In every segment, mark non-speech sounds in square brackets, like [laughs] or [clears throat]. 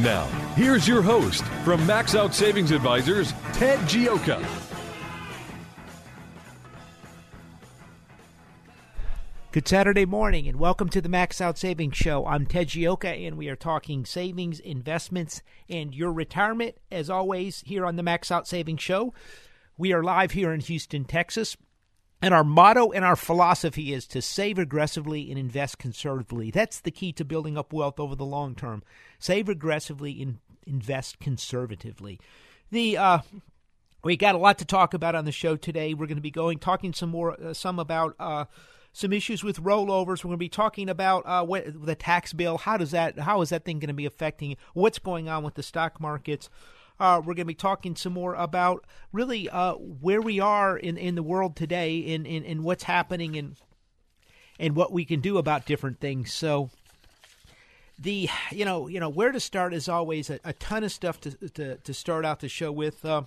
Now, here's your host from Max Out Savings Advisors, Ted Gioka. Good Saturday morning and welcome to the Max Out Savings Show. I'm Ted Gioka and we are talking savings, investments, and your retirement. As always, here on the Max Out Savings Show, we are live here in Houston, Texas. And our motto and our philosophy is to save aggressively and invest conservatively. That's the key to building up wealth over the long term. Save aggressively and invest conservatively. The uh, we got a lot to talk about on the show today. We're going to be going talking some more uh, some about uh, some issues with rollovers. We're going to be talking about uh, what, the tax bill. How does that? How is that thing going to be affecting what's going on with the stock markets? Uh, we're going to be talking some more about really uh, where we are in, in the world today and in, in, what's happening and and what we can do about different things. So the you know you know where to start is always a, a ton of stuff to, to, to start out the show with. Uh,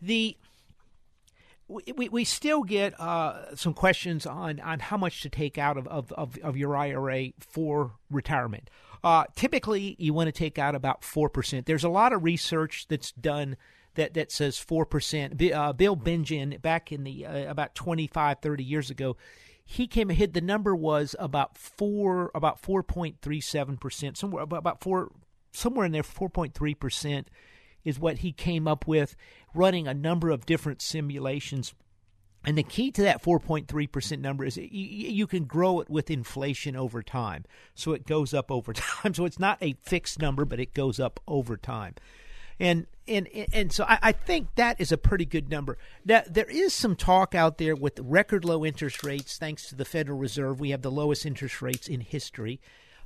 the we, we still get uh, some questions on, on how much to take out of, of, of, of your IRA for retirement. Uh, typically, you want to take out about 4%. There's a lot of research that's done that, that says 4%. Uh, Bill Bengen, back in the uh, about 25, 30 years ago, he came ahead. The number was about four, about 4.37%, somewhere about four, somewhere in there, 4.3% is what he came up with, running a number of different simulations. And the key to that 4.3% number is you, can grow it with inflation over time. So it goes up over [laughs] time. So it's not a fixed number, but it goes up over time. And and and so I, I think that is a pretty good number. Now there is some talk out there with record low interest rates, thanks to the Federal Reserve. We have the lowest interest rates in history.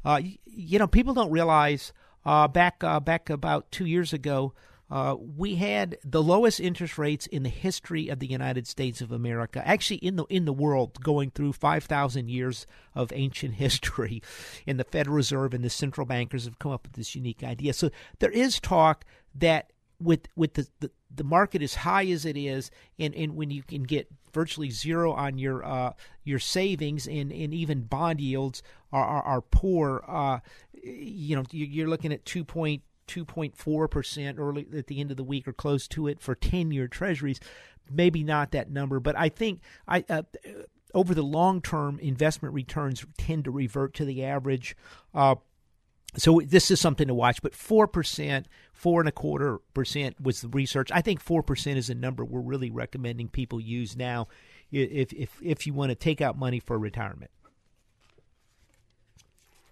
Uh, you, you know, people don't realize uh, back uh, back about two years ago, uh, we had the lowest interest rates in the history of the United States of America, actually in the in the world, going through five thousand years of ancient [laughs] history. And the Federal Reserve and the central bankers have come up with this unique idea. So there is talk that with with the, the, the market as high as it is, and, and when you can get virtually zero on your uh, your savings, and, and even bond yields are are, are poor. Uh, you know, you're looking at two point 2.4% early at the end of the week or close to it for 10-year treasuries. Maybe not that number but i think i uh, over the long term investment returns tend to revert to the average. Uh, so this is something to watch but 4% four and a quarter percent was the research. I think 4% is a number we're really recommending people use now if if if you want to take out money for retirement.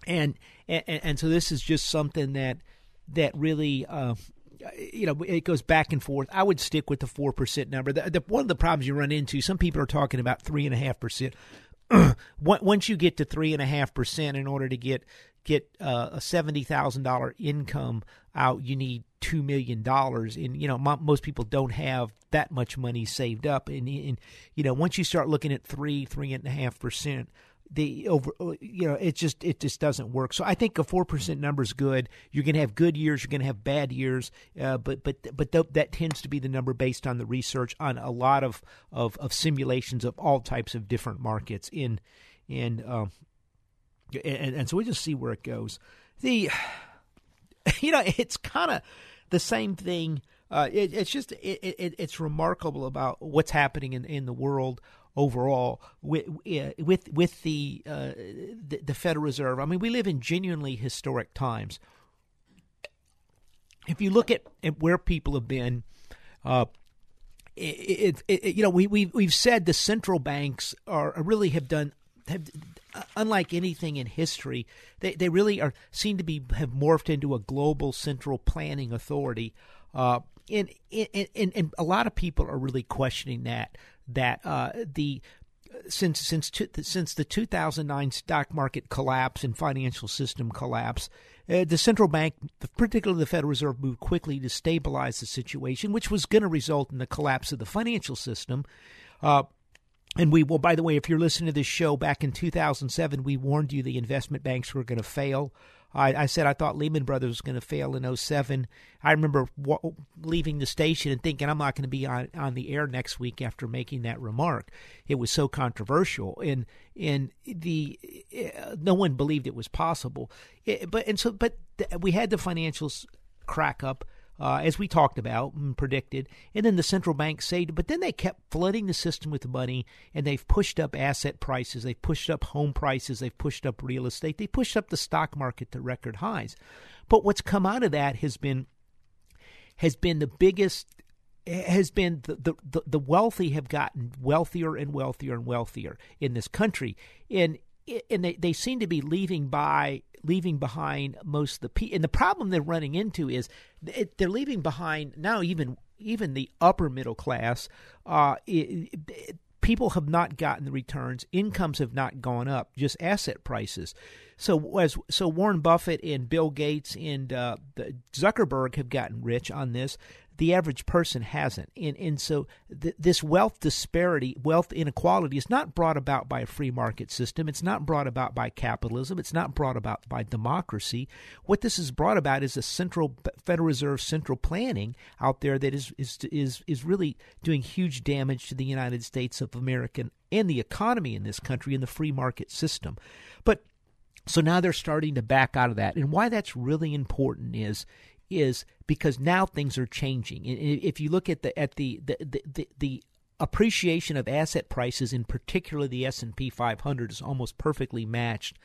And, and and so this is just something that that really. Uh, you know, it goes back and forth. I would stick with the four percent number. The, the, one of the problems you run into, some people are talking about three and a half percent. [clears throat] Once you get to three and a half percent, in order to get get uh, a seventy thousand dollar income out, you need two million dollars. And you know, most people don't have that much money saved up. And, and you know, once you start looking at three, three and a half percent, the over you know it just it just doesn't work. So i think a 4% number is good. You're going to have good years you're going to have bad years uh, but but but th- that tends to be the number based on the research on a lot of of, of simulations of all types of different markets in in um, and, and so we just see where it goes. The [sighs] you know it's kind of the same thing uh, it, it's just it, it, it's remarkable about what's happening in, in the world overall with with with the, uh, the, the Federal Reserve. I mean, we live in genuinely historic times. if you look at, at where people have been, uh, it, it, it, you know, we we we've said the central banks are really have done have unlike anything in history, they they really are seem to be have morphed into a global central planning authority. Uh, and, and, and, and a lot of people are really questioning that that uh, the since since since the 2009 stock market collapse and financial system collapse, uh, the central bank, particularly the Federal Reserve, moved quickly to stabilize the situation, which was going to result in the collapse of the financial system. Uh, and we will, by the way, if you're listening to this show back in 2007, we warned you the investment banks were going to fail. I, I, said I thought Lehman Brothers was going to fail in 07. I remember leaving the station and thinking I'm not going to be on, on the air next week after making that remark. It was so controversial, and and the uh, no one believed it was possible. It, but and so but th- we had the financials crack up uh, as we talked about and predicted. And then the central bank said, but then they kept flooding the system with money and they've pushed up asset prices, they've pushed up home prices, they've pushed up real estate, they pushed up the stock market to record highs. But what's come out of that has been has been the biggest has been the, the, the wealthy have gotten wealthier and wealthier and wealthier in this country. And and they, they seem to be leaving by leaving behind most of the people. And the problem they're running into is they're leaving behind now even even the upper middle class. Uh, it, it, people have not gotten the returns. Incomes have not gone up. Just asset prices. So as so Warren Buffett and Bill Gates and uh, Zuckerberg have gotten rich on this the average person hasn't. And, and so th- this wealth disparity, wealth inequality is not brought about by a free market system. It's not brought about by capitalism. It's not brought about by democracy. What this is brought about is a central Federal Reserve central planning out there that is, is, is, is really doing huge damage to the United States of America and the economy in this country and the free market system. But so now they're starting to back out of that. And why that's really important is is because now things are changing. And if you look at the at the the, the, the, the appreciation of asset prices, in particular the S and P 500, is almost perfectly matched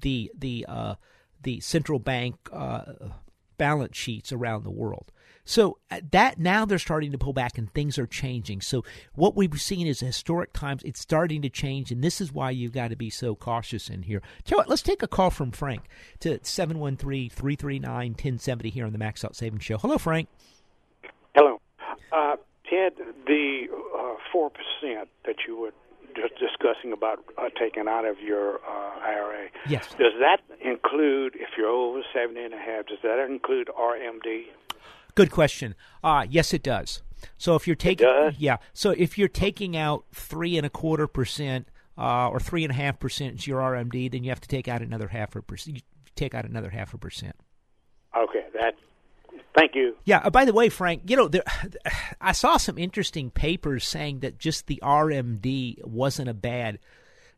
the the uh, the central bank uh, balance sheets around the world. So uh, that now they're starting to pull back and things are changing. So what we've seen is historic times. It's starting to change, and this is why you've got to be so cautious in here. Tell what, let's take a call from Frank to 713-339-1070 here on the Max Out Savings Show. Hello, Frank. Hello. Uh, Ted, the uh, 4% that you were just discussing about uh, taking out of your uh, IRA. Yes. Does that include, if you're over 70 and a half, does that include RMD? Good question. Uh, yes, it does. So if you're taking, yeah, so if you're taking out three and a quarter percent uh, or three and a half percent is your RMD, then you have to take out another half a percent. Take out another half a percent. Okay, that. Thank you. Yeah. Uh, by the way, Frank, you know, there, [sighs] I saw some interesting papers saying that just the RMD wasn't a bad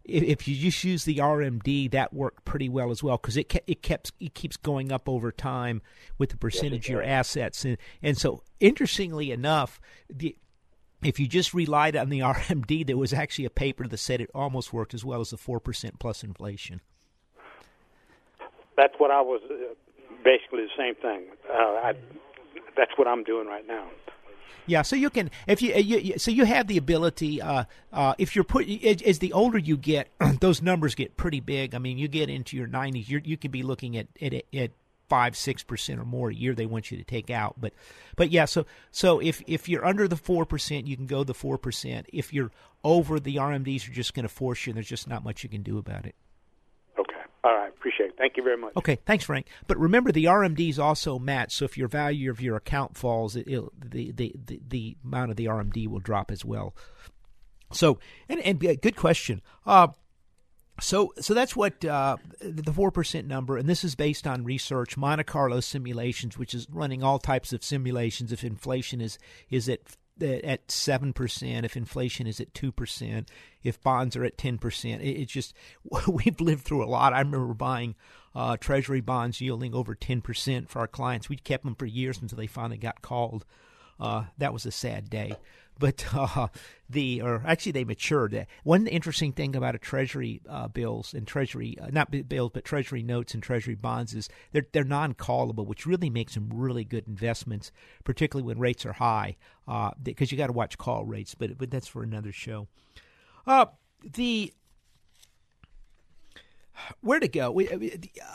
if you just use the RMD, that worked pretty well as well because it ke- it kept it keeps going up over time with the percentage yes, of your assets, and and so interestingly enough, the if you just relied on the [laughs] RMD, there was actually a paper that said it almost worked as well as the four percent plus inflation. That's what I was uh, basically the same thing. Uh, I, that's what I'm doing right now. Yeah, so you can if you, you so you have the ability. Uh, uh, if you're put as the older you get, [clears throat] those numbers get pretty big. I mean, you get into your 90s, you you could be looking at at, at five six percent or more a year they want you to take out. But but yeah, so so if if you're under the four percent, you can go the four percent. If you're over the RMDs, are just going to force you, and there's just not much you can do about it. All right, appreciate it. Thank you very much. Okay, thanks, Frank. But remember, the RMDs also match. So if your value of your account falls, it, the, the the the amount of the RMD will drop as well. So, and and good question. Uh, so, so that's what uh, the four percent number, and this is based on research, Monte Carlo simulations, which is running all types of simulations. If inflation is is at at seven percent, if inflation is at two percent, if bonds are at ten percent, it's just [laughs] we've lived through a lot. I remember buying uh, Treasury bonds yielding over ten percent for our clients. We kept them for years until they finally got called. Uh, that was a sad day. But [laughs] uh, the or actually they matured. One interesting thing about a Treasury uh, bills and Treasury uh, not bills but Treasury notes and Treasury bonds is they're they're non callable, which really makes them really good investments, particularly when rates are high. Because uh, you got to watch call rates, but but that's for another show. Uh, the where to go?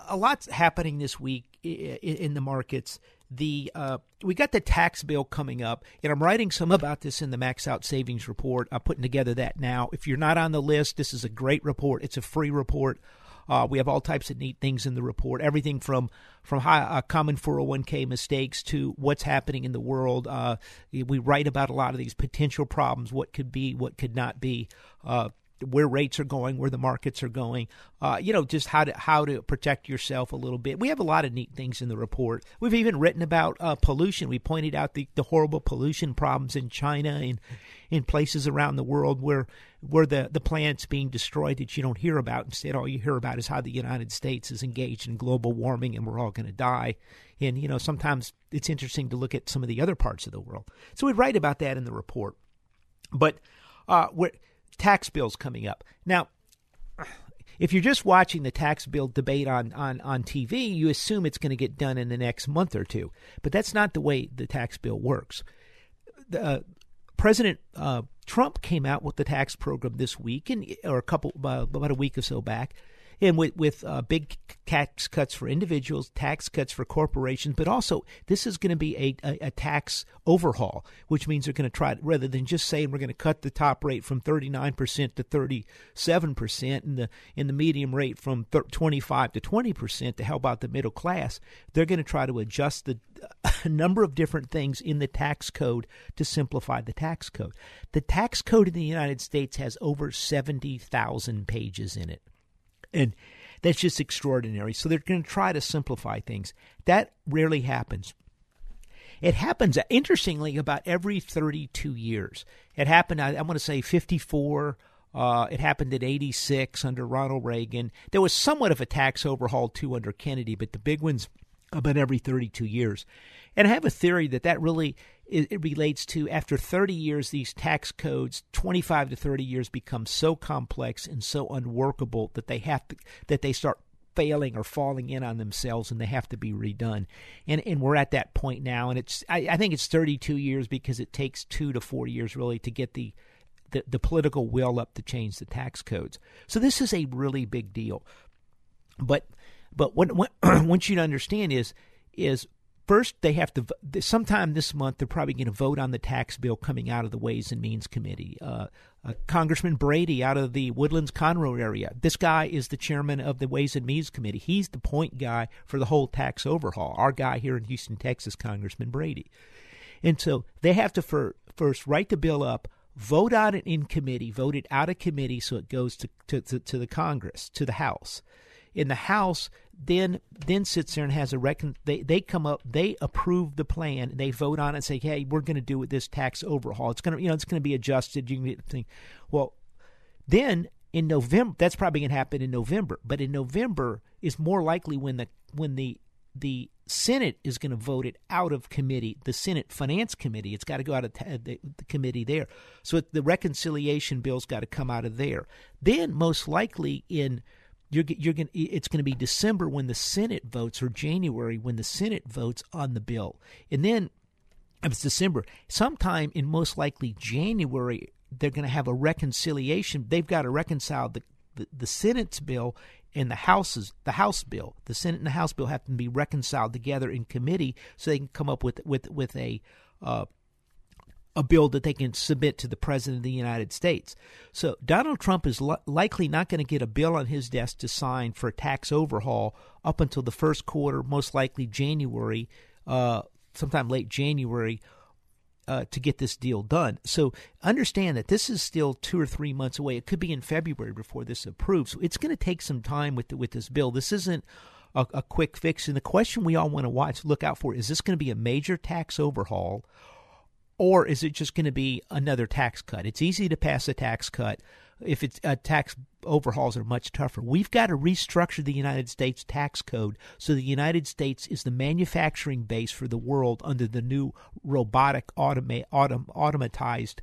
A lot's happening this week in the markets the uh, we got the tax bill coming up, and I'm writing some about this in the Max Out Savings report. I'm putting together that now. If you're not on the list, this is a great report. It's a free report. Uh, we have all types of neat things in the report. Everything from from high, uh, common 401k mistakes to what's happening in the world. Uh, we write about a lot of these potential problems, what could be, what could not be. Where rates are going, where the markets are going, uh, you know, just how to how to protect yourself a little bit. We have a lot of neat things in the report. We've even written about uh, pollution. We pointed out the, the horrible pollution problems in China and in places around the world where where the the planet's being destroyed that you don't hear about. Instead, all you hear about is how the United States is engaged in global warming and we're all going to die. And you know, sometimes it's interesting to look at some of the other parts of the world. So we write about that in the report, but. Uh, we're, tax bills coming up. Now, if you're just watching the tax bill debate on, on, on TV, you assume it's going to get done in the next month or two. But that's not the way the tax bill works. The, uh, President uh, Trump came out with the tax program this week, and or a couple uh, about a week or so back, and with with uh, big tax cuts for individuals, tax cuts for corporations, but also this is going to be a, a, a, tax overhaul, which means they're going to try rather than just saying we're going to cut the top rate from 39 percent to 37 percent, and the in the medium rate from 25 to 20 percent to help out the middle class. They're going to try to adjust the a number of different things in the tax code to simplify the tax code. The tax code in the United States has over 70,000 pages in it. And that's just extraordinary. So they're going to try to simplify things. That rarely happens. It happens, interestingly, about every 32 years. It happened, I, I want to say 54. Uh, it happened in 86 under Ronald Reagan. There was somewhat of a tax overhaul, too, under Kennedy, but the big ones about every 32 years. And I have a theory that that really it, relates to after 30 years, these tax codes, 25 to 30 years, become so complex and so unworkable that they have to, that they start failing or falling in on themselves and they have to be redone. And and we're at that point now. And it's I, I think it's 32 years because it takes two to four years really to get the the, the political will up to change the tax codes. So this is a really big deal. But but what, what want you to understand is is First, they have to, sometime this month, they're probably going to vote on the tax bill coming out of the Ways and Means Committee. Uh, uh, Congressman Brady out of the Woodlands Conroe area. This guy is the chairman of the Ways and Means Committee. He's the point guy for the whole tax overhaul. Our guy here in Houston, Texas, Congressman Brady. And so they have to first write the bill up, vote on it in committee, vote it out of committee so it goes to, to, to, to the Congress, to the House. In the House, then then sits there and has a recon. They they come up, they approve the plan, they vote on it, and say, hey, we're going to do with this tax overhaul. It's going to you know it's going to be adjusted. You can get thing. Well, then in November, that's probably going to happen in November. But in November is more likely when the when the the Senate is going to vote it out of committee, the Senate Finance Committee. It's got to go out of t- the, the, committee there. So the reconciliation bill's got to come out of there. Then, most likely in you're, you're going it's going to be December when the Senate votes or January when the Senate votes on the bill. And then if it's December, sometime in most likely January, they're going to have a reconciliation. They've got to reconcile the, the, the Senate's bill and the House's the House bill. The Senate and the House bill have to be reconciled together in committee so they can come up with with with a uh, a bill that they can submit to the President of the United States. So Donald Trump is li- likely not going to get a bill on his desk to sign for a tax overhaul up until the first quarter, most likely January, uh, sometime late January. Uh, to get this deal done. So understand that this is still two or three months away. It could be in February before this is approved. So it's going to take some time with the, with this bill. This isn't a, a quick fix. And the question we all want to watch, look out for, is this going to be a major tax overhaul, or is it just going to be another tax cut? It's easy to pass a tax cut if it's uh, tax overhauls are much tougher. We've got to restructure the United States tax code so the United States is the manufacturing base for the world under the new robotic automa- autom- automatized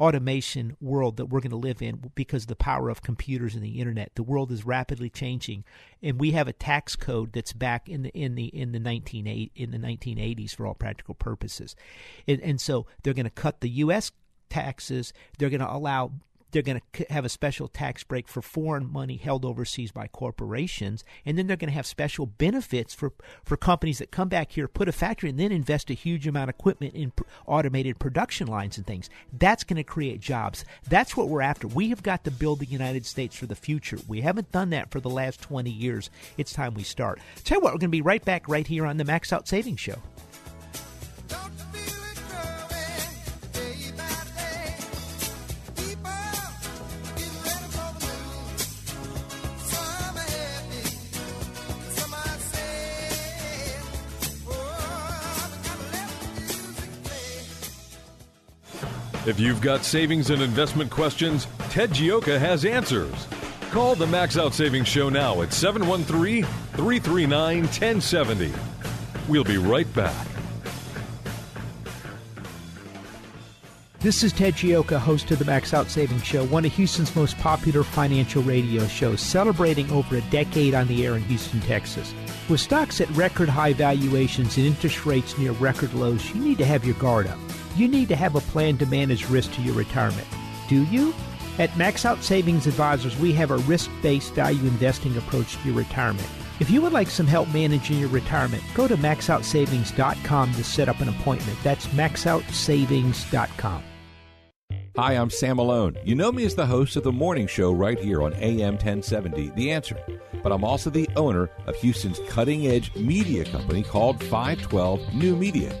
automation world that we're going to live in because of the power of computers and the internet. The world is rapidly changing, and we have a tax code that's back in the in the in the nineteen in the nineteen eighties for all practical purposes, and, and so they're going to cut the U.S. taxes. They're going to allow they're going to have a special tax break for foreign money held overseas by corporations, and then they're going to have special benefits for, for companies that come back here, put a factory, and then invest a huge amount of equipment in automated production lines and things. That's going to create jobs. That's what we're after. We have got to build the United States for the future. We haven't done that for the last 20 years. It's time we start. Tell you what, we're going to be right back right here on the Max Out Savings Show. If you've got savings and investment questions, Ted Gioka has answers. Call the Max Out Savings Show now at 713 339 1070. We'll be right back. This is Ted Gioka, host of the Max Out Savings Show, one of Houston's most popular financial radio shows, celebrating over a decade on the air in Houston, Texas. With stocks at record high valuations and interest rates near record lows, you need to have your guard up. You need to have a plan to manage risk to your retirement. Do you? At Max Out Savings Advisors, we have a risk based value investing approach to your retirement. If you would like some help managing your retirement, go to maxoutsavings.com to set up an appointment. That's maxoutsavings.com. Hi, I'm Sam Malone. You know me as the host of the morning show right here on AM 1070, The Answer. But I'm also the owner of Houston's cutting edge media company called 512 New Media.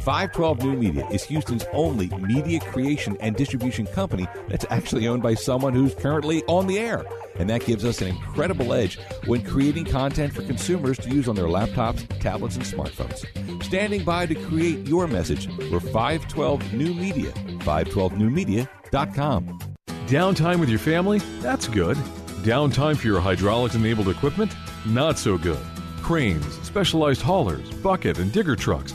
512 New Media is Houston's only media creation and distribution company that's actually owned by someone who's currently on the air. And that gives us an incredible edge when creating content for consumers to use on their laptops, tablets, and smartphones. Standing by to create your message, we're 512 New Media, 512newmedia.com. Downtime with your family? That's good. Downtime for your hydraulics enabled equipment? Not so good. Cranes, specialized haulers, bucket, and digger trucks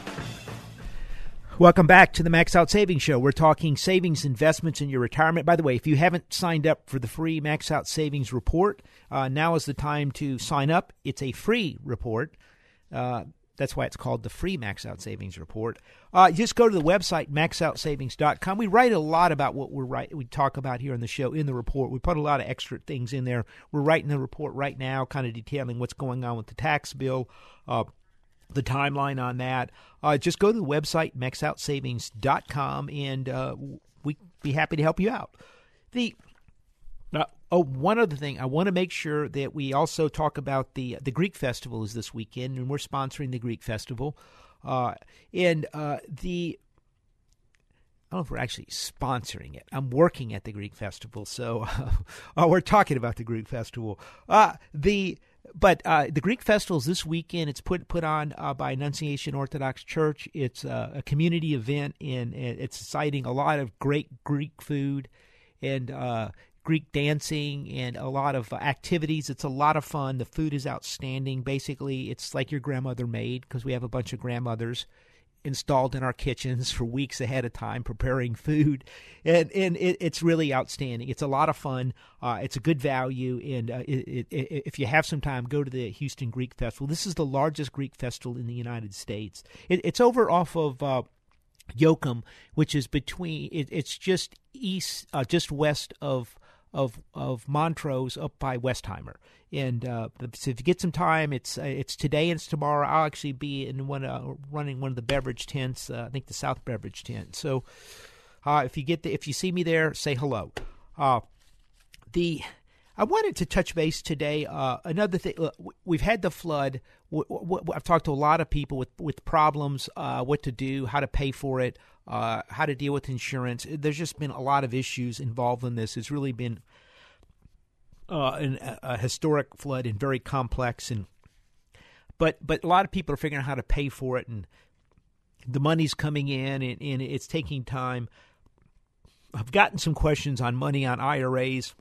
Welcome back to the Max Out Savings Show. We're talking savings investments in your retirement. By the way, if you haven't signed up for the free Max Out Savings Report, uh, now is the time to sign up. It's a free report. Uh, that's why it's called the free Max Out Savings Report. Uh, just go to the website maxoutsavings.com. We write a lot about what we're right. We talk about here on the show in the report. We put a lot of extra things in there. We're writing the report right now, kind of detailing what's going on with the tax bill. Uh, the timeline on that, uh, just go to the website, maxoutsavings.com, and uh, we'd be happy to help you out. The uh, oh, one other thing, I want to make sure that we also talk about the the Greek festival is this weekend, and we're sponsoring the Greek festival, uh, and uh, the I don't know if we're actually sponsoring it. I'm working at the Greek festival, so [laughs] uh, we're talking about the Greek festival. The but uh, the Greek festivals this weekend. It's put put on uh, by Annunciation Orthodox Church. It's uh, a community event, and, it's citing a lot of great Greek food and uh, Greek dancing and a lot of activities. It's a lot of fun. The food is outstanding. Basically, it's like your grandmother made because we have a bunch of grandmothers installed in our kitchens for weeks ahead of time, preparing food, and and it, it's really outstanding. It's a lot of fun. Uh, it's a good value, and uh, it, it, if you have some time, go to the Houston Greek Festival. This is the largest Greek festival in the United States. it's over off of. Uh, Yoakum, which is between it's just east, uh, just west of of of Montrose up by Westheimer. And uh, so if you get some time, it's uh, it's today and it's tomorrow. I'll actually be in one uh, running one of the beverage tents. Uh, I think the South Beverage tent. So uh, if you get the, if you see me there, say hello. Uh, the I wanted to touch base today. another thing, we've had the flood. I've talked to a lot of people with with problems, what to do, how to pay for it uh, how to deal with insurance. There's just been a lot of issues involved in this. It's really been uh, an, a historic flood and very complex. And but but a lot of people are figuring out how to pay for it, and the money's coming in, and, and it's taking time. I've gotten some questions on money on IRAs.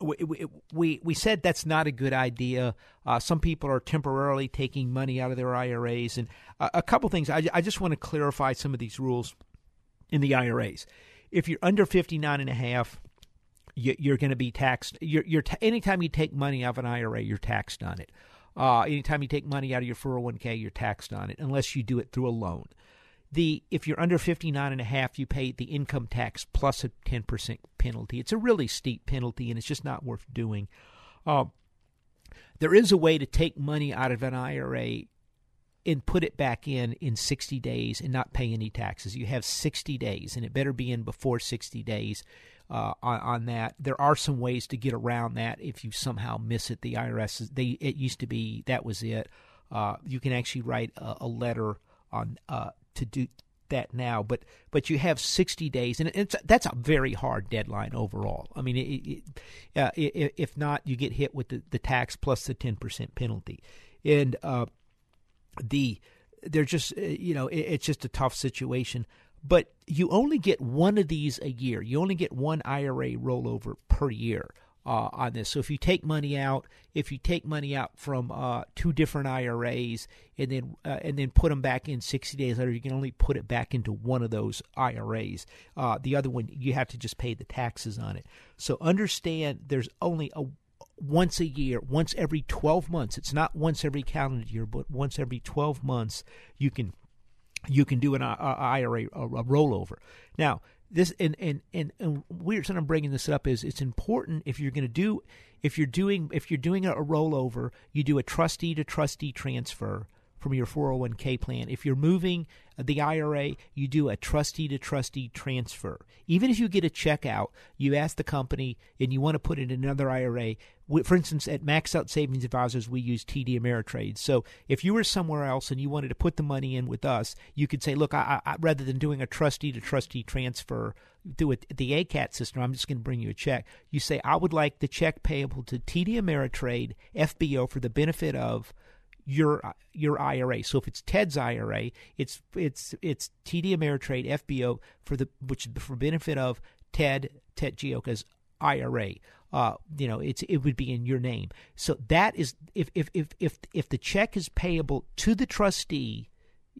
We, we, we said that's not a good idea. Uh, some people are temporarily taking money out of their IRAs, and uh, a couple things. I, I just want to clarify some of these rules in the IRAs. If you're under 59 and a half, you, are going to be taxed. You're, you're anytime you take money out of an IRA, you're taxed on it. Uh, anytime you take money out of your 401k, you're taxed on it, unless you do it through a loan. The if you're under 59 and a half, you pay the income tax plus a 10% penalty. It's a really steep penalty, and it's just not worth doing. Uh, there is a way to take money out of an IRA and put it back in in 60 days and not pay any taxes. You have 60 days, and it better be in before 60 days uh, on, on, that. There are some ways to get around that if you somehow miss it. The IRS, they it used to be that was it. Uh, you can actually write a, a letter on uh, to do that now, but but you have 60 days, and it's that's a very hard deadline overall. I mean, it, it, uh, if not, you get hit with the, the tax plus the 10% penalty, and uh, the they're just uh, you know it, it's just a tough situation. But you only get one of these a year. You only get one ira rollover per year uh, on this so if you take money out if you take money out from uh, two different iras and then uh, and then put them back in 60 days later you can only put it back into one of those iras uh, the other one you have to just pay the taxes on it so understand there's only a once a year, once every 12 months. It's not once every calendar year, but once every 12 months, you can you can do an IRA a, a rollover. Now, this and and and, and weird reason I'm bringing this up is it's important if you're going to do if you're doing if you're doing a, a rollover, you do a trustee to trustee transfer from your 401k plan. If you're moving the IRA, you do a trustee to trustee transfer. Even if you get a check out, you ask the company and you want to put it in another IRA. For instance, at Max Out Savings Advisors, we use TD Ameritrade. So if you were somewhere else and you wanted to put the money in with us, you could say, look, I, I, rather than doing a trustee to trustee transfer through the ACAT system, I'm just going to bring you a check. You say, I would like the check payable to TD Ameritrade, FBO, for the benefit of your your IRA. So if it's Ted's IRA, it's it's it's TD Ameritrade FBO for the which for benefit of Ted Ted Gioka's IRA. Uh, you know, it's it would be in your name. So that is if if if if if the check is payable to the trustee,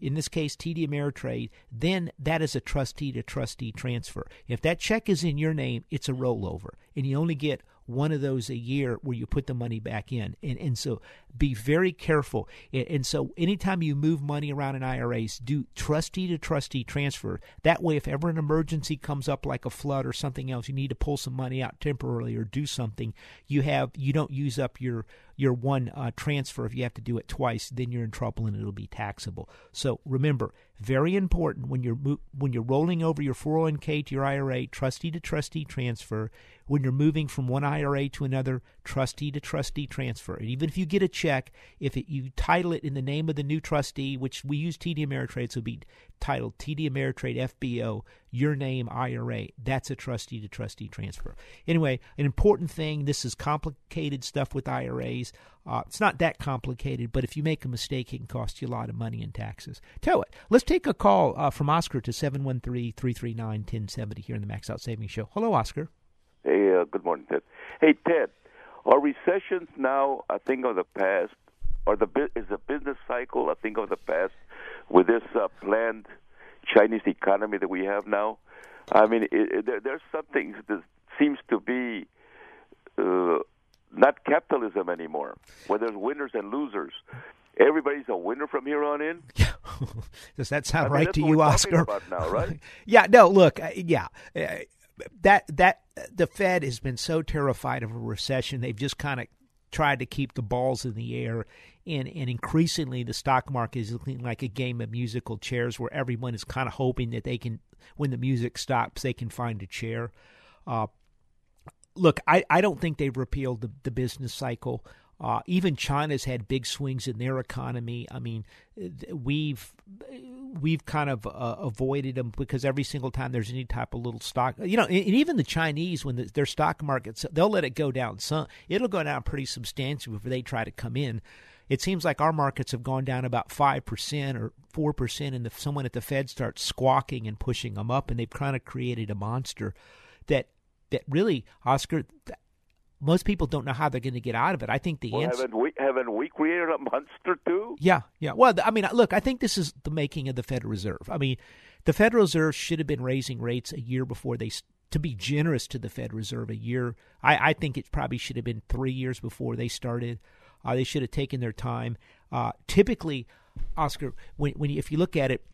in this case TD Ameritrade, then that is a trustee to trustee transfer. If that check is in your name, it's a rollover, and you only get one of those a year where you put the money back in. And, and so be very careful. And, so anytime you move money around in IRAs, do trustee to trustee transfer. That way, if ever an emergency comes up like a flood or something else, you need to pull some money out temporarily or do something, you have you don't use up your your one uh, transfer. If you have to do it twice, then you're in trouble and it'll be taxable. So remember, very important when you're when you're rolling over your 401k to your IRA, trustee to trustee transfer. When you're moving from one IRA to another, trustee to trustee transfer. And even if you get a check, if it, you title it in the name of the new trustee, which we use TD Ameritrade, so it'll be titled TD Ameritrade FBO, your name IRA. That's a trustee to trustee transfer. Anyway, an important thing. This is complicated stuff with IRAs. Uh, it's not that complicated, but if you make a mistake, it can cost you a lot of money in taxes. Tell it. Let's take a call uh, from Oscar to 713 339 1070 here in the Max Out Savings Show. Hello, Oscar. Hey, uh, good morning, Ted. Hey, Ted, are recessions now a thing of the past? Or the is the business cycle a thing of the past? with this uh, planned Chinese economy that we have now. I mean, it, it, there, there's something that seems to be uh, not capitalism anymore, where there's winners and losers. Everybody's a winner from here on in. [laughs] Does that sound I mean, right to you, Oscar? now, right? [laughs] yeah. No. Look. uh, Yeah. That that the Fed has been so terrified of a recession, they've just kind of tried to keep the balls in the air. And, and increasingly, the stock market is looking like a game of musical chairs where everyone is kind of hoping that they can, when the music stops, they can find a chair. Uh, look, I, I don't think they've repealed the, the business cycle. Uh, even China's had big swings in their economy. I mean, we've we've kind of uh, avoided them because every single time there's any type of little stock, you know, and, even the Chinese when the, their stock markets, they'll let it go down some. It'll go down pretty substantially before they try to come in. It seems like our markets have gone down about five percent or four percent, and if someone at the Fed starts squawking and pushing them up, and they've kind of created a monster that that really, Oscar, most people don't know how they're going to get out of it. I think the Well, answer. haven't we haven't we created a monster too? Yeah, yeah. Well, I mean, look, I think this is the making of the Federal Reserve. I mean, the Federal Reserve should have been raising rates a year before they. To be generous to the Federal Reserve, a year. I, I think it probably should have been three years before they started. Uh, they should have taken their time. Uh, typically, Oscar, when when you, if you look at it,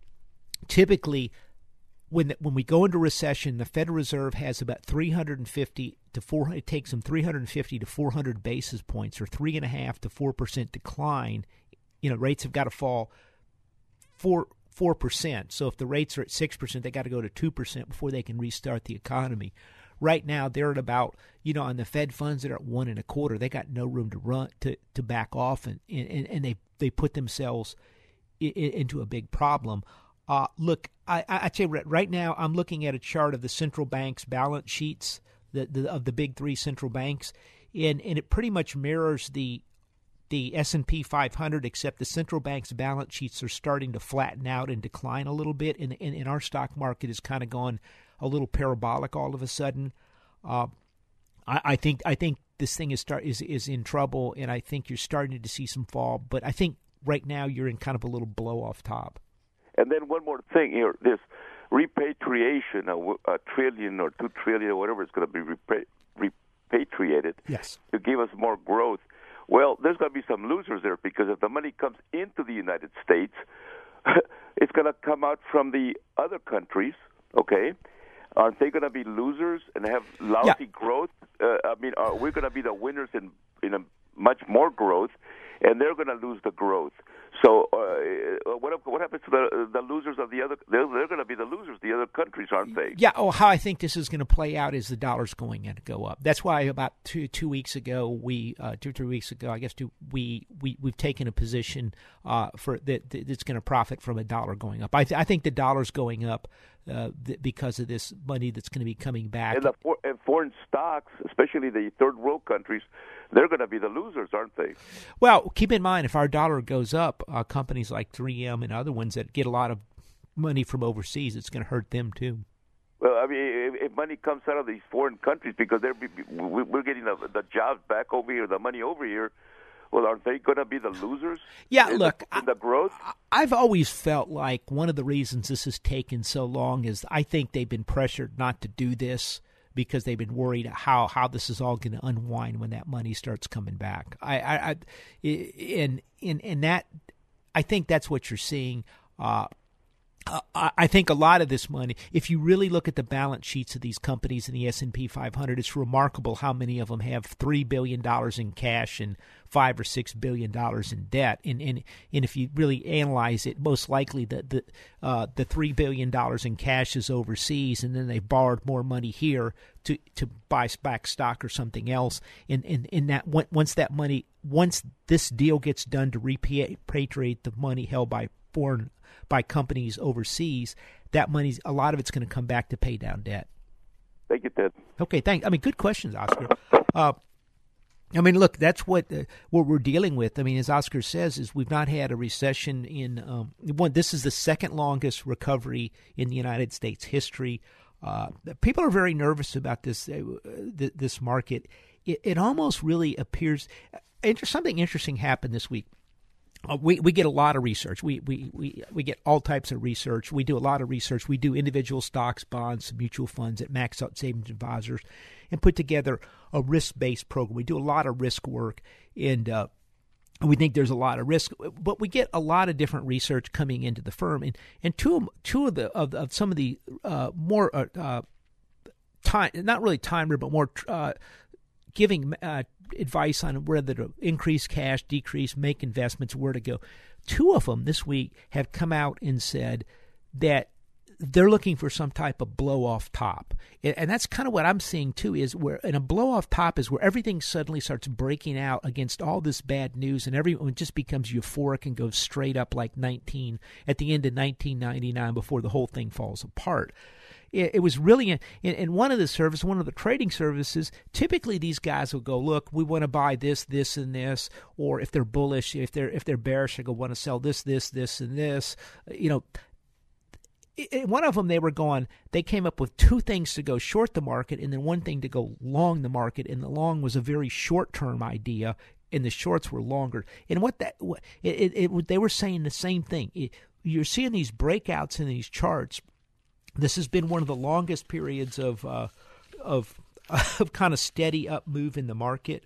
typically when when we go into recession, the Federal Reserve has about 350 to 4. It takes them 350 to 400 basis points, or three and a half to four percent decline. You know, rates have got to fall four four percent. So if the rates are at six percent, they got to go to two percent before they can restart the economy. Right now, they're at about you know on the Fed funds that are at one and a quarter. They got no room to run to to back off, and and, and they they put themselves into a big problem. Uh, look, I, I, tell you right- right now, I'm looking at a chart of the central banks' balance sheets the, the, of the big three central banks, and and it pretty much mirrors the the S and P 500, except the central banks' balance sheets are starting to flatten out and decline a little bit, and and, and our stock market is kind of gone a little parabolic all of a sudden. Uh, I, I think I think this thing is start is is in trouble, and I think you're starting to see some fall. But I think right now you're in kind of a little blow off top. And then one more thing here: this repatriation—a trillion or two trillion or whatever is going to be repa- repatriated Yes. to give us more growth. Well, there's going to be some losers there because if the money comes into the United States, [laughs] it's going to come out from the other countries. Okay, aren't they going to be losers and have lousy growth? Uh, I mean, are we going to be the winners in in a much more growth, and they're going to lose the growth? So, uh, what what happens to the the losers of the other? They're, they're going to be the losers. The other countries, aren't they? Yeah. Oh, how I think this is going to play out is the dollar's going to go up. That's why about two two weeks ago, we uh, two three weeks ago, I guess, two, we we we've taken a position uh, for that that- that's going to profit from a dollar going up. I th- I think the dollar's going up uh, th- because of this money that's going to be coming back. And the for, and foreign stocks, especially the third world countries, they're going to be the losers, aren't they? Well, keep in mind if our dollar goes up, uh, companies like 3M and other ones that get a lot of money from overseas, it's going to hurt them too. Well, I mean, if, if money comes out of these foreign countries because they're we- we're getting the, the jobs back over here, the money over here, well, aren't they going to be the losers? Yeah, in look, the, the growth. I've always felt like one of the reasons this has taken so long is I think they've been pressured not to do this because they've been worried how how this is all going to unwind when that money starts coming back. I, I, I in in in that I think that's what you're seeing. Uh, I think a lot of this money, if you really look at the balance sheets of these companies in the S and P 500, it's remarkable how many of them have three billion dollars in cash and five or six billion dollars in debt. And and and if you really analyze it, most likely the the uh, the three billion dollars in cash is overseas, and then they borrowed more money here to to buy back stock or something else. And and in that once that money once this deal gets done to repatriate the money held by foreign by companies overseas, that money's a lot of it's going to come back to pay down debt. Thank you, Ted. Okay, thanks. I mean, good questions, Oscar. Uh, I mean, look, that's what uh, what we're dealing with. I mean, as Oscar says, is we've not had a recession in um, one. This is the second longest recovery in the United States history. Uh, people are very nervous about this uh, th- this market. It, it almost really appears. Inter- something interesting happened this week. Uh, we, we get a lot of research. We, we, we, we get all types of research. We do a lot of research. We do individual stocks, bonds, mutual funds at Max Out Savings Advisors and put together a risk based program. We do a lot of risk work and uh, we think there's a lot of risk, but we get a lot of different research coming into the firm. And, and two, of, two of, the, of, of some of the uh, more uh, uh time, not really timer, but more giving uh, advice on whether to increase cash, decrease, make investments, where to go. Two of them this week have come out and said that they're looking for some type of blow off top. And that's kind of what I'm seeing too is where and a blow off top is where everything suddenly starts breaking out against all this bad news and everyone just becomes euphoric and goes straight up like 19 at the end of 1999 before the whole thing falls apart it, it was really in, in one of the services, one of the trading services. Typically, these guys will go, "Look, we want to buy this, this, and this," or if they're bullish, if they're if they're bearish, they go, "Want to sell this, this, this, and this." Uh, you know, one of them they were going they came up with two things to go short the market and then one thing to go long the market and the long was a very short term idea and the shorts were longer and what that it, it, it they were saying the same thing it, you're seeing these breakouts in these charts this has been one of the longest periods of uh, of [laughs] of kind of steady up move in the market.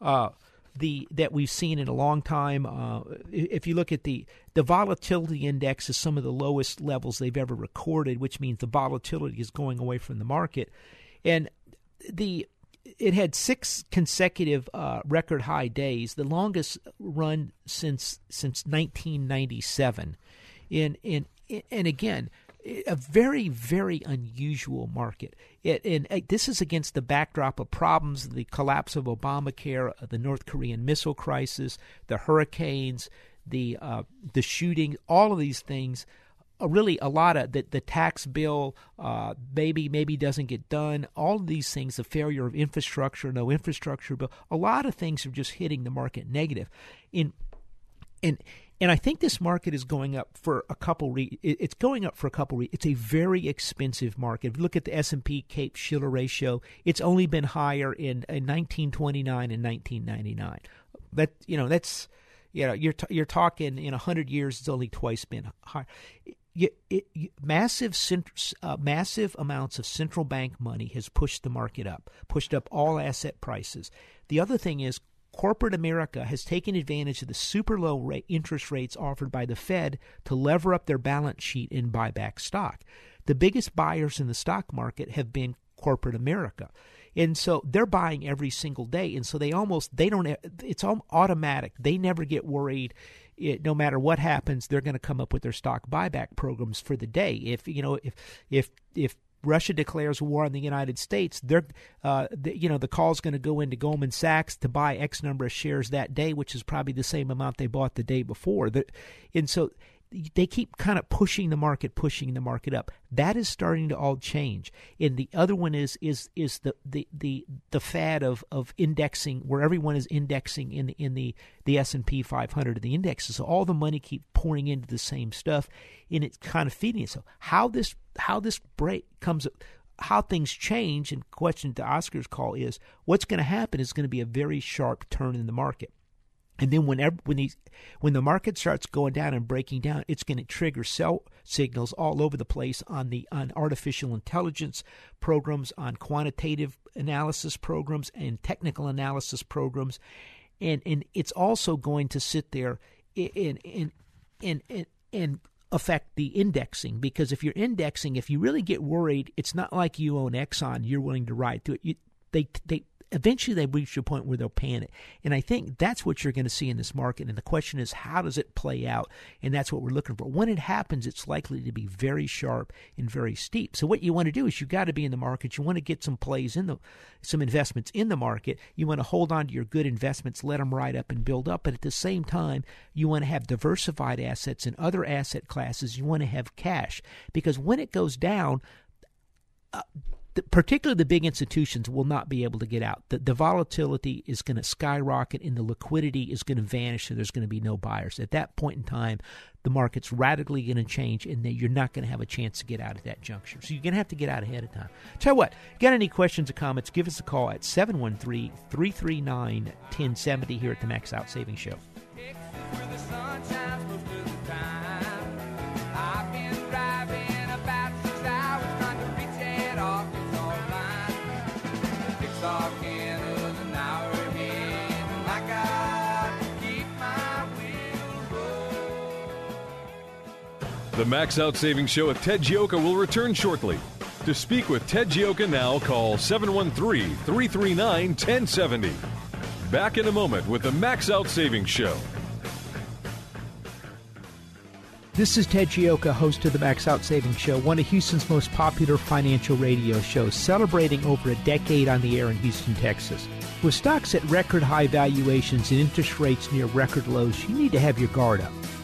Uh, the that we've seen in a long time. Uh, if you look at the the volatility index is some of the lowest levels they've ever recorded, which means the volatility is going away from the market, and the it had six consecutive uh, record high days, the longest run since since 1997. In in and again, a very, very unusual market. It, and this is against the backdrop of problems the collapse of Obamacare, uh, the North Korean missile crisis, the hurricanes, the uh, the shooting, all of these things. Uh, really, a lot of the, the tax bill uh, maybe maybe doesn't get done. All of these things, the failure of infrastructure, no infrastructure bill, a lot of things are just hitting the market negative. In in and I think this market is going up for a couple. Re- it's going up for a couple. Re- it's a very expensive market. If you look at the S and P Cape Shiller ratio, it's only been higher in, in 1929 and 1999. That you know that's you know you're t- you're talking in hundred years. It's only twice been higher. It, it, massive uh, massive amounts of central bank money has pushed the market up, pushed up all asset prices. The other thing is corporate America has taken advantage of the super low rate interest rates offered by the Fed to lever up their balance sheet and buy back stock. The biggest buyers in the stock market have been corporate America. And so they're buying every single day and so they almost they don't it's all automatic. They never get worried it, no matter what happens, they're going to come up with their stock buyback programs for the day. If you know, if if if Russia declares war on the United States, they're, uh, the, you know, the call's going to go into Goldman Sachs to buy X number of shares that day, which is probably the same amount they bought the day before. The, and so they keep kind of pushing the market, pushing the market up. That is starting to all change. And the other one is is is the the the, the fad of, of indexing, where everyone is indexing in the in the the S and P 500 of the indexes. So all the money keep pouring into the same stuff, and it's kind of feeding itself. How this how this break comes how things change and question to Oscar's call is what's going to happen is going to be a very sharp turn in the market. And then whenever when these when the market starts going down and breaking down, it's going to trigger sell signals all over the place on the on artificial intelligence programs, on quantitative analysis programs, and technical analysis programs, and and it's also going to sit there in in in, in affect the indexing because if you're indexing, if you really get worried, it's not like you own Exxon, you're willing to ride through it. You, they they eventually they reach a point where they'll panic. And I think that's what you're going to see in this market. And the question is, how does it play out? And that's what we're looking for. When it happens, it's likely to be very sharp and very steep. So what you want to do is you got to be in the market. You want to get some plays in the, some investments in the market. You want to hold on to your good investments, let them ride up and build up. But at the same time, you want to have diversified assets in other asset classes. You want to have cash because when it goes down, the, particularly the big institutions will not be able to get out. The, the volatility is going to skyrocket and the liquidity is going to vanish and there's going to be no buyers. At that point in time, the market's radically going to change and you're not going to have a chance to get out at that juncture. So you're going to have to get out ahead of time. Tell you what, got any questions or comments, give us a call at 713 339 1070 here at the Max Out Savings Show. The Max Out Savings Show with Ted Gioka will return shortly. To speak with Ted Gioka now, call 713 339 1070. Back in a moment with the Max Out Savings Show. This is Ted Gioka, host of the Max Out Savings Show, one of Houston's most popular financial radio shows, celebrating over a decade on the air in Houston, Texas. With stocks at record high valuations and interest rates near record lows, you need to have your guard up.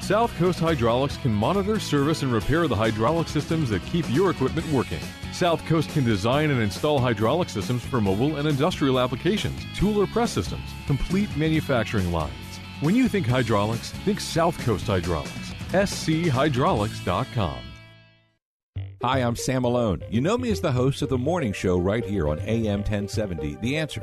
South Coast Hydraulics can monitor, service, and repair the hydraulic systems that keep your equipment working. South Coast can design and install hydraulic systems for mobile and industrial applications, tool or press systems, complete manufacturing lines. When you think hydraulics, think South Coast Hydraulics. schydraulics.com. Hi, I'm Sam Malone. You know me as the host of the morning show right here on AM 1070, The Answer.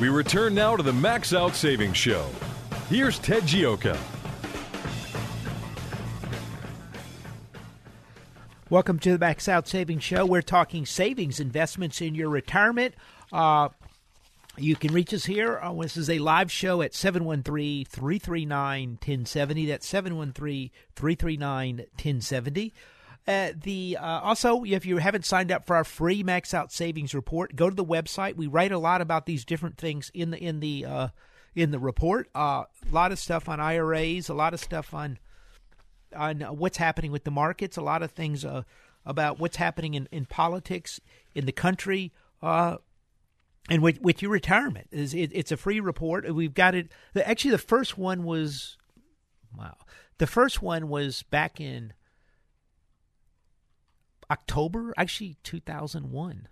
We return now to the Max Out Savings Show. Here's Ted Gioka. Welcome to the Max Out Savings Show. We're talking savings investments in your retirement. Uh, you can reach us here. Uh, this is a live show at 713 339 1070. That's 713 339 1070. Uh, the uh, also, if you haven't signed up for our free Max Out Savings report, go to the website. We write a lot about these different things in the in the uh, in the report. Uh, a lot of stuff on IRAs, a lot of stuff on on what's happening with the markets, a lot of things uh, about what's happening in, in politics in the country, uh, and with, with your retirement. It, it's a free report. We've got it. Actually, the first one was wow. The first one was back in October, actually 2001,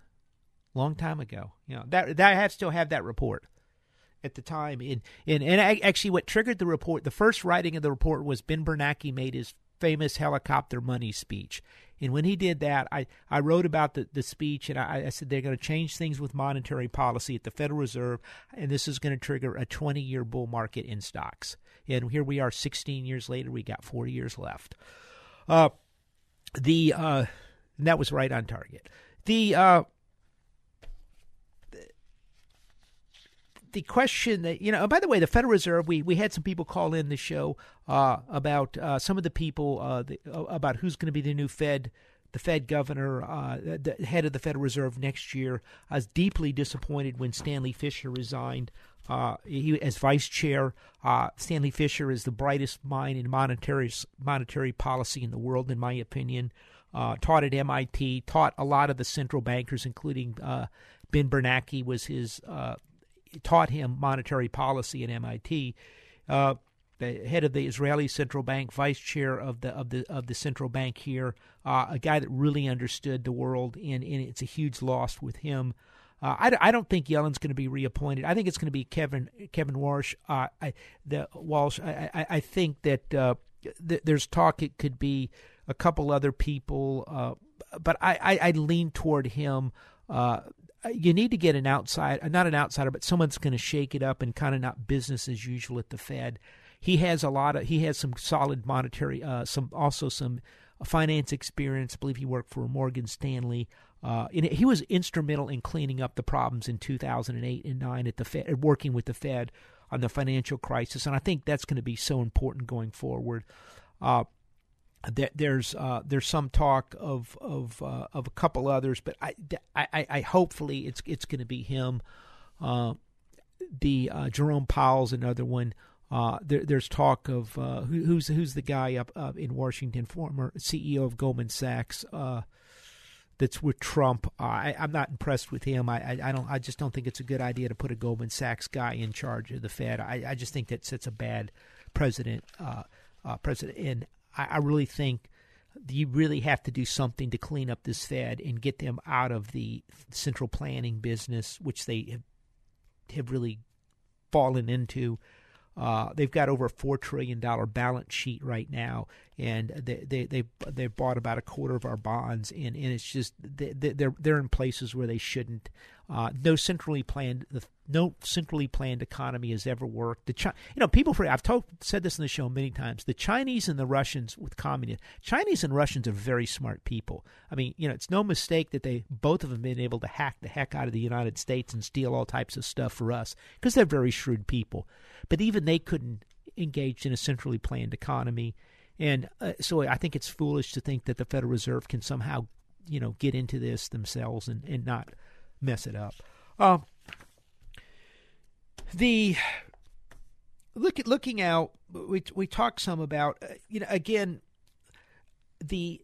long time ago. You know that, that I have still have that report at the time. And, and and actually, what triggered the report, the first writing of the report was Ben Bernanke made his famous helicopter money speech. And when he did that, I, I wrote about the, the speech and I, I said they're going to change things with monetary policy at the Federal Reserve, and this is going to trigger a 20 year bull market in stocks. And here we are 16 years later, we got 40 years left. Uh, the uh, that was right on target. The uh, the question that you know. By the way, the Federal Reserve. We we had some people call in the show uh, about uh, some of the people uh, the, uh, about who's going to be the new Fed. The Fed governor, uh, the head of the Federal Reserve next year. I was deeply disappointed when Stanley Fischer resigned. Uh, he, as vice chair, Stanley Fischer is the brightest mind in monetary monetary policy in the world, in my opinion. Taught at MIT, taught a lot of the central bankers, including Ben Bernanke was his taught him monetary policy at MIT. Uh, the head of the Israeli central bank, vice chair of the of the of the central bank here, uh, a guy that really understood the world, and, and it's a huge loss with him. Uh, I, I don't think Yellen's going to be reappointed. I think it's going to be Kevin Kevin Warsh. Uh, I, the Warsh. I, I, I think that uh, th- there's talk it could be a couple other people, uh, but I, I, I lean toward him. Uh, uh, you need to get an outside, uh, not an outsider, but someone's going to shake it up and kind of not business as usual at the Fed. He has a lot of, he has some solid monetary, uh, some also some finance experience. I believe he worked for Morgan Stanley. Uh, he was instrumental in cleaning up the problems in 2008 and 9 at the Fed, working with the Fed on the financial crisis, and I think that's going to be so important going forward. Uh, there's uh, there's some talk of of uh, of a couple others, but I, I, I hopefully it's it's going to be him. Uh, the uh, Jerome Powell's another one. Uh, there, there's talk of uh, who, who's who's the guy up, in Washington, former CEO of Goldman Sachs. that's with Trump. I, I'm not impressed with him. I, I, I, don't. I just don't think it's a good idea to put a Goldman Sachs guy in charge of the Fed. I, I just think that sets a bad president. president, and I, I really think you really have to do something to clean up this Fed and get them out of the central planning business, which they have, have really fallen into. Uh, they've got over a four trillion dollar balance sheet right now, and they they they they bought about a quarter of our bonds, and, and it's just they, they're they're in places where they shouldn't. Uh, no centrally planned no centrally planned economy has ever worked. The Chi- you know people for I've told said this in the show many times. The Chinese and the Russians with communism. Chinese and Russians are very smart people. I mean, you know, it's no mistake that they both of them been able to hack the heck out of the United States and steal all types of stuff for us because they're very shrewd people. But even they couldn't engage in a centrally planned economy. And uh, so I think it's foolish to think that the Federal Reserve can somehow, you know, get into this themselves and, and not mess it up. Uh, the look at looking out. We we talked some about uh, you know again the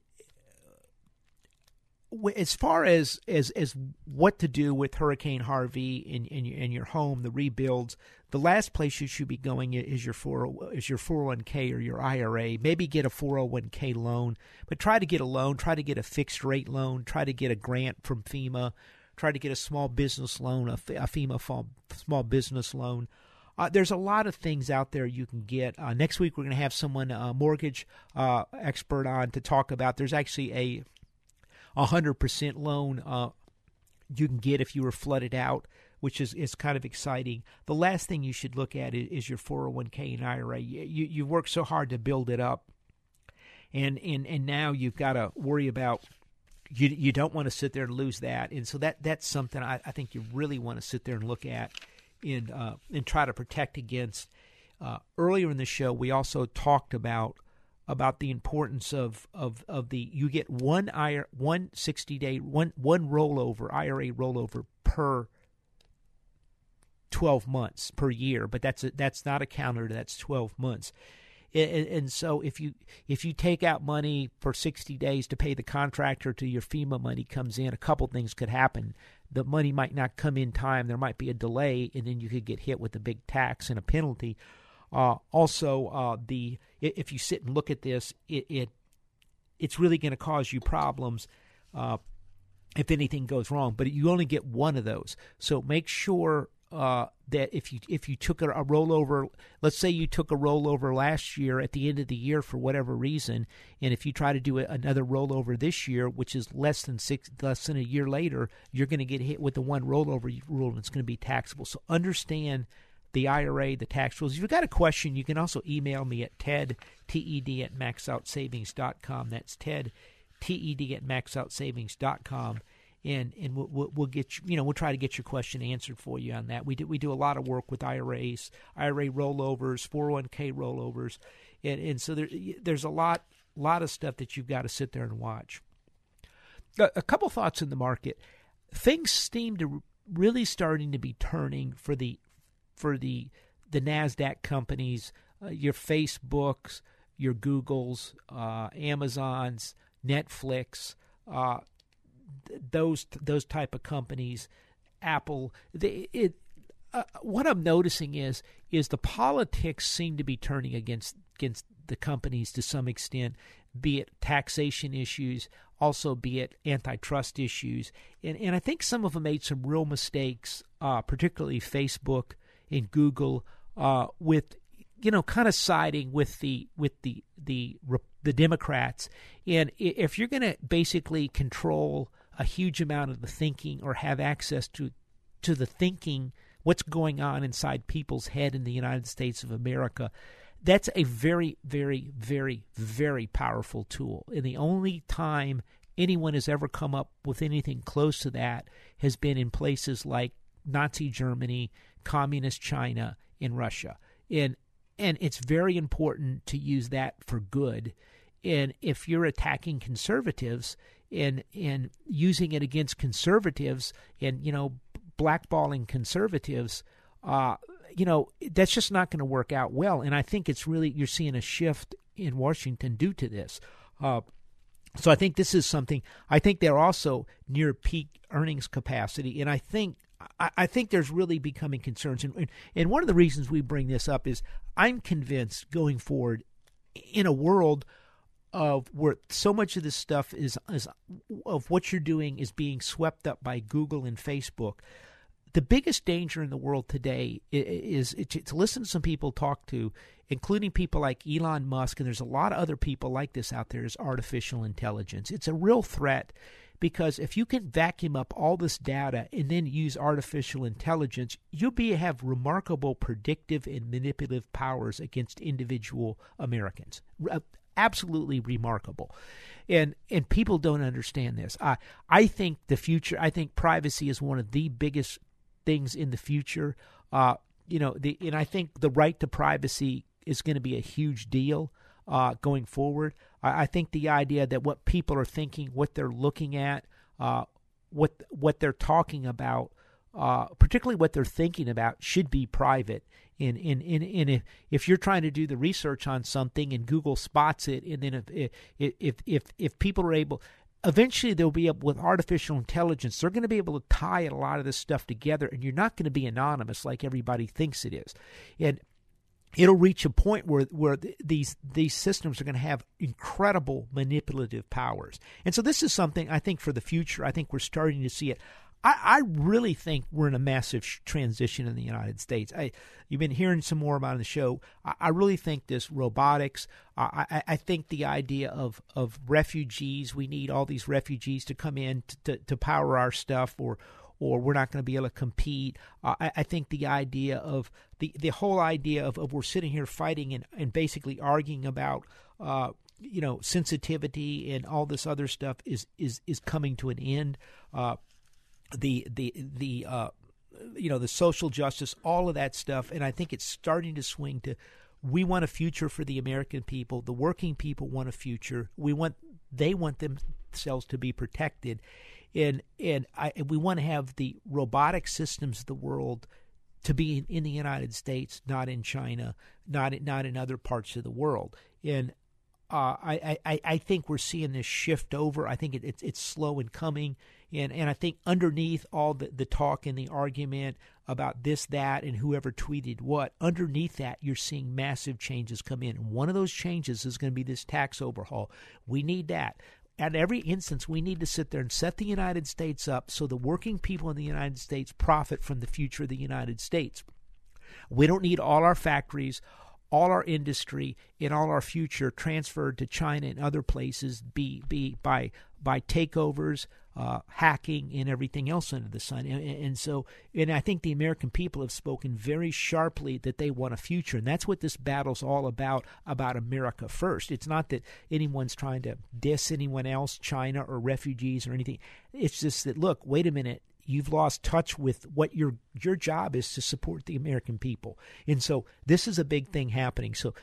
as far as as as what to do with Hurricane Harvey in in your, in your home, the rebuilds, the last place you should be going is your four is your 401k or your IRA. Maybe get a 401k loan, but try to get a loan. Try to get a fixed rate loan. Try to get a grant from FEMA try to get a small business loan, a, FEMA small business loan. Uh, there's a lot of things out there you can get. Uh, next week we're going to have someone, a mortgage uh, expert, on to talk about. There's actually a 100% loan uh, you can get if you were flooded out, which is, is kind of exciting. The last thing you should look at is, is your 401k and IRA. You, you, you worked so hard to build it up, and, and, and now you've got to worry about – you you don't want to sit there and lose that, and so that that's something I, I think you really want to sit there and look at, and uh, and try to protect against. Uh, earlier in the show, we also talked about about the importance of, of, of the you get one IRA, one 60 day one one rollover IRA rollover per 12 months per year. But that's a, that's not a counter that's 12 months and, and, so if you if you take out money for 60 days to pay the contractor till your FEMA money comes in, a couple things could happen. The money might not come in time. There might be a delay, and then you could get hit with a big tax and a penalty. Uh, also, uh, the if you sit and look at this, it, it it's really going to cause you problems. Uh, if anything goes wrong, but you only get one of those. So make sure uh, that if you if you took a, a, rollover, let's say you took a rollover last year at the end of the year for whatever reason, and if you try to do a, another rollover this year, which is less than six less than a year later, you're going to get hit with the one rollover rule, and it's going to be taxable. So understand the IRA, the tax rules. If you've got a question, you can also email me at ted ted at maxoutsavings.com. That's ted ted at maxoutsavings.com and and we'll, we'll get you, you know we'll try to get your question answered for you on that. We do we do a lot of work with IRAs, IRA rollovers, 401k rollovers, and and so there, there's a lot lot of stuff that you've got to sit there and watch. A, a couple thoughts in the market. Things seem to really starting to be turning for the for the the Nasdaq companies, uh, your Facebooks, your Googles, uh, Amazons, Netflix. Uh, those those type of companies, Apple. They, it, uh, what I'm noticing is is the politics seem to be turning against against the companies to some extent, be it taxation issues, also be it antitrust issues, and and I think some of them made some real mistakes, uh, particularly Facebook and Google, uh, with you know kind of siding with the with the the the Democrats, and if you're going to basically control a huge amount of the thinking or have access to to the thinking what's going on inside people's head in the United States of America that's a very very very very powerful tool and the only time anyone has ever come up with anything close to that has been in places like Nazi Germany, communist China, and Russia. And and it's very important to use that for good. And if you're attacking conservatives and and using it against conservatives and you know blackballing conservatives, uh, you know that's just not going to work out well. And I think it's really you're seeing a shift in Washington due to this. Uh, so I think this is something. I think they're also near peak earnings capacity, and I think I, think there's really becoming concerns, and and one of the reasons we bring this up is I'm convinced going forward in a world of where so much of this stuff is, is of what you're doing is being swept up by Google and Facebook. The biggest danger in the world today is, is to listen to some people talk to, including people like Elon Musk, and there's a lot of other people like this out there, is artificial intelligence. It's a real threat because if you can vacuum up all this data and then use artificial intelligence, you'll be have remarkable predictive and manipulative powers against individual Americans. Absolutely remarkable. And and people don't understand this. I I think the future I think privacy is one of the biggest things in the future. Uh, you know, the and I think the right to privacy is going to be a huge deal uh, going forward. I, I, think the idea that what people are thinking, what they're looking at, uh, what what they're talking about, uh, particularly what they're thinking about, should be private. And, and, and, if, if you're trying to do the research on something and Google spots it, and then if if if if people are able, eventually they'll be able with artificial intelligence they're going to be able to tie a lot of this stuff together and you're not going to be anonymous like everybody thinks it is and it'll reach a point where where these these systems are going to have incredible manipulative powers. And so this is something I think for the future. I think we're starting to see it. I, I really think we're in a massive transition in the United States. I, you've been hearing some more about in the show. I, I really think this robotics. I, I, think the idea of of refugees. We need all these refugees to come in to, to, to power our stuff, or or we're not going to be able to compete. Uh, I, I, think the idea of the, the whole idea of, of we're sitting here fighting and, and basically arguing about uh, you know sensitivity and all this other stuff is is is coming to an end. Uh, the the the uh, you know the social justice, all of that stuff, and I think it's starting to swing to. We want a future for the American people. The working people want a future. We want they want themselves to be protected, and and I, we want to have the robotic systems of the world to be in, in the United States, not in China, not not in other parts of the world. And uh, I, I, I think we're seeing this shift over. I think it, it's it's slow in coming, and and I think underneath all the, the talk and the argument about this, that, and whoever tweeted what, underneath that you're seeing massive changes come in. One of those changes is going to be this tax overhaul. We need that at every instance, we need to sit there and set the United States up so the working people in the United States profit from the future of the United States. We don't need all our factories, all our industry, and all our future transferred to China and other places be, be by by takeovers, uh, hacking, and everything else under the sun. And, and, so, and I think the American people have spoken very sharply that they want a future, and that's what this battle's all about. About America first. It's not that anyone's trying to diss anyone else, China or refugees or anything. It's just that look, wait a minute. You've lost touch with what your your job is to support the American people, and so this is a big thing happening. So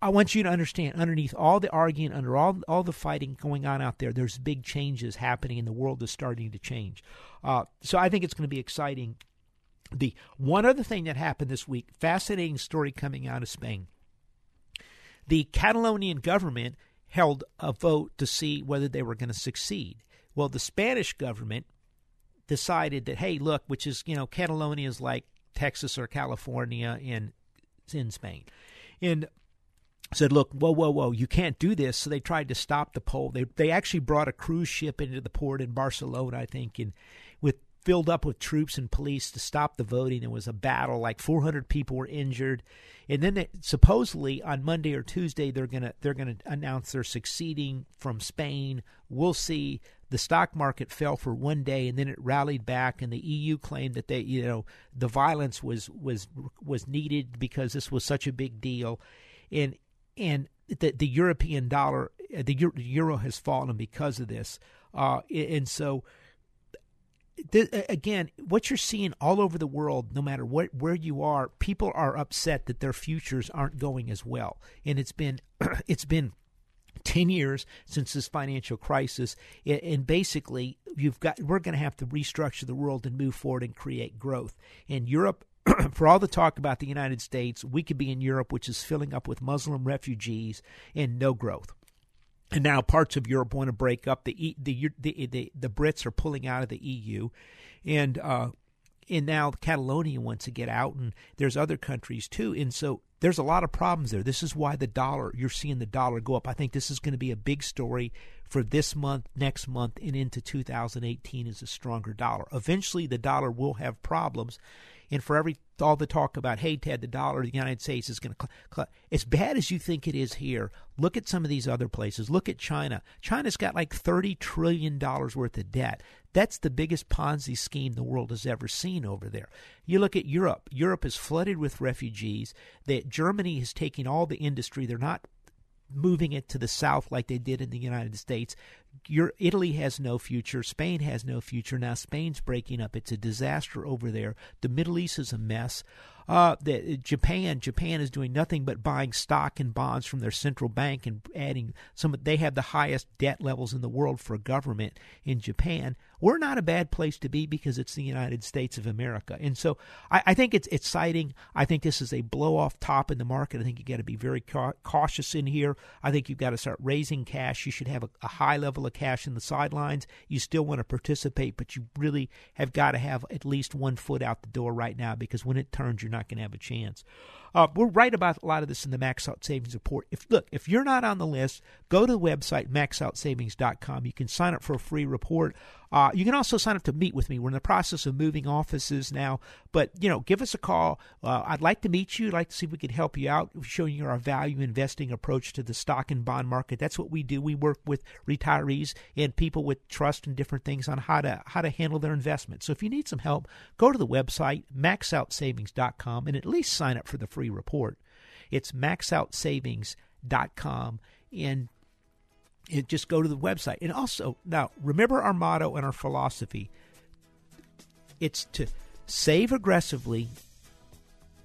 I want you to understand underneath all the arguing, under all all the fighting going on out there, there's big changes happening, and the world is starting to change. Uh, so I think it's going to be exciting. The one other thing that happened this week, fascinating story coming out of Spain. The Catalonian government held a vote to see whether they were going to succeed. Well, the Spanish government decided that, hey, look, which is you know Catalonia is like Texas or California in in Spain, and said, "Look, whoa, whoa, whoa! You can't do this." So they tried to stop the poll. They they actually brought a cruise ship into the port in Barcelona, I think, and with filled up with troops and police to stop the voting. It was a battle. Like 400 people were injured, and then they, supposedly on Monday or Tuesday they're gonna they're gonna announce they're succeeding from Spain. We'll see. The stock market fell for one day and then it rallied back, and the EU claimed that they you know the violence was was was needed because this was such a big deal, and and the the European dollar, the euro has fallen because of this. Uh, and so, again, what you're seeing all over the world, no matter what where you are, people are upset that their futures aren't going as well, and it's been [clears throat] it's been 10 years since this financial crisis and basically you've got we're going to have to restructure the world and move forward and create growth and europe [clears throat] for all the talk about the united states we could be in europe which is filling up with muslim refugees and no growth and now parts of Europe want to break up. The the the the, the Brits are pulling out of the EU, and uh, and now Catalonia wants to get out, and there's other countries too. And so there's a lot of problems there. This is why the dollar you're seeing the dollar go up. I think this is going to be a big story for this month, next month, and into 2018 is a stronger dollar. Eventually, the dollar will have problems, and for every all the talk about hey Ted, the dollar, the United States is going to cl- as bad as you think it is here. Look at some of these other places. Look at China. China's got like 30 trillion dollars worth of debt. That's the biggest Ponzi scheme the world has ever seen over there. You look at Europe. Europe is flooded with refugees. That Germany is taking all the industry. They're not moving it to the south like they did in the United States. Your, Italy has no future. Spain has no future. Now Spain's breaking up. It's a disaster over there. The Middle East is a mess. Uh, the, Japan, Japan is doing nothing but buying stock and bonds from their central bank and adding some. They have the highest debt levels in the world for a government in Japan. We're not a bad place to be because it's the United States of America, and so I, I think it's exciting. I think this is a blow off top in the market. I think you got to be very ca- cautious in here. I think you've got to start raising cash. You should have a, a high level of cash in the sidelines. You still want to participate, but you really have got to have at least one foot out the door right now because when it turns, you're not going to have a chance. Uh, we're right about a lot of this in the Max Out Savings Report. If look, if you're not on the list, go to the website maxoutsavings.com. You can sign up for a free report. Uh, you can also sign up to meet with me. We're in the process of moving offices now, but you know, give us a call. Uh, I'd like to meet you. I'd like to see if we could help you out, showing you our value investing approach to the stock and bond market. That's what we do. We work with retirees and people with trust and different things on how to how to handle their investments. So if you need some help, go to the website maxoutsavings.com and at least sign up for the free report. It's maxoutsavings.com and it, just go to the website. And also, now remember our motto and our philosophy. It's to save aggressively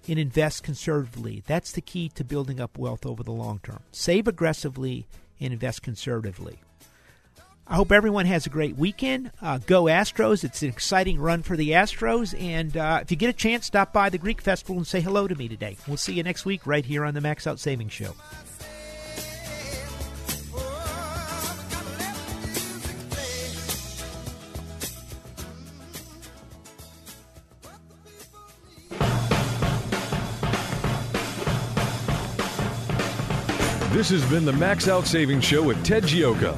and invest conservatively. That's the key to building up wealth over the long term. Save aggressively and invest conservatively. I hope everyone has a great weekend. Uh, go Astros. It's an exciting run for the Astros. And uh, if you get a chance, stop by the Greek Festival and say hello to me today. We'll see you next week right here on the Max Out Savings Show. This has been the Max Out Savings Show with Ted Gioka,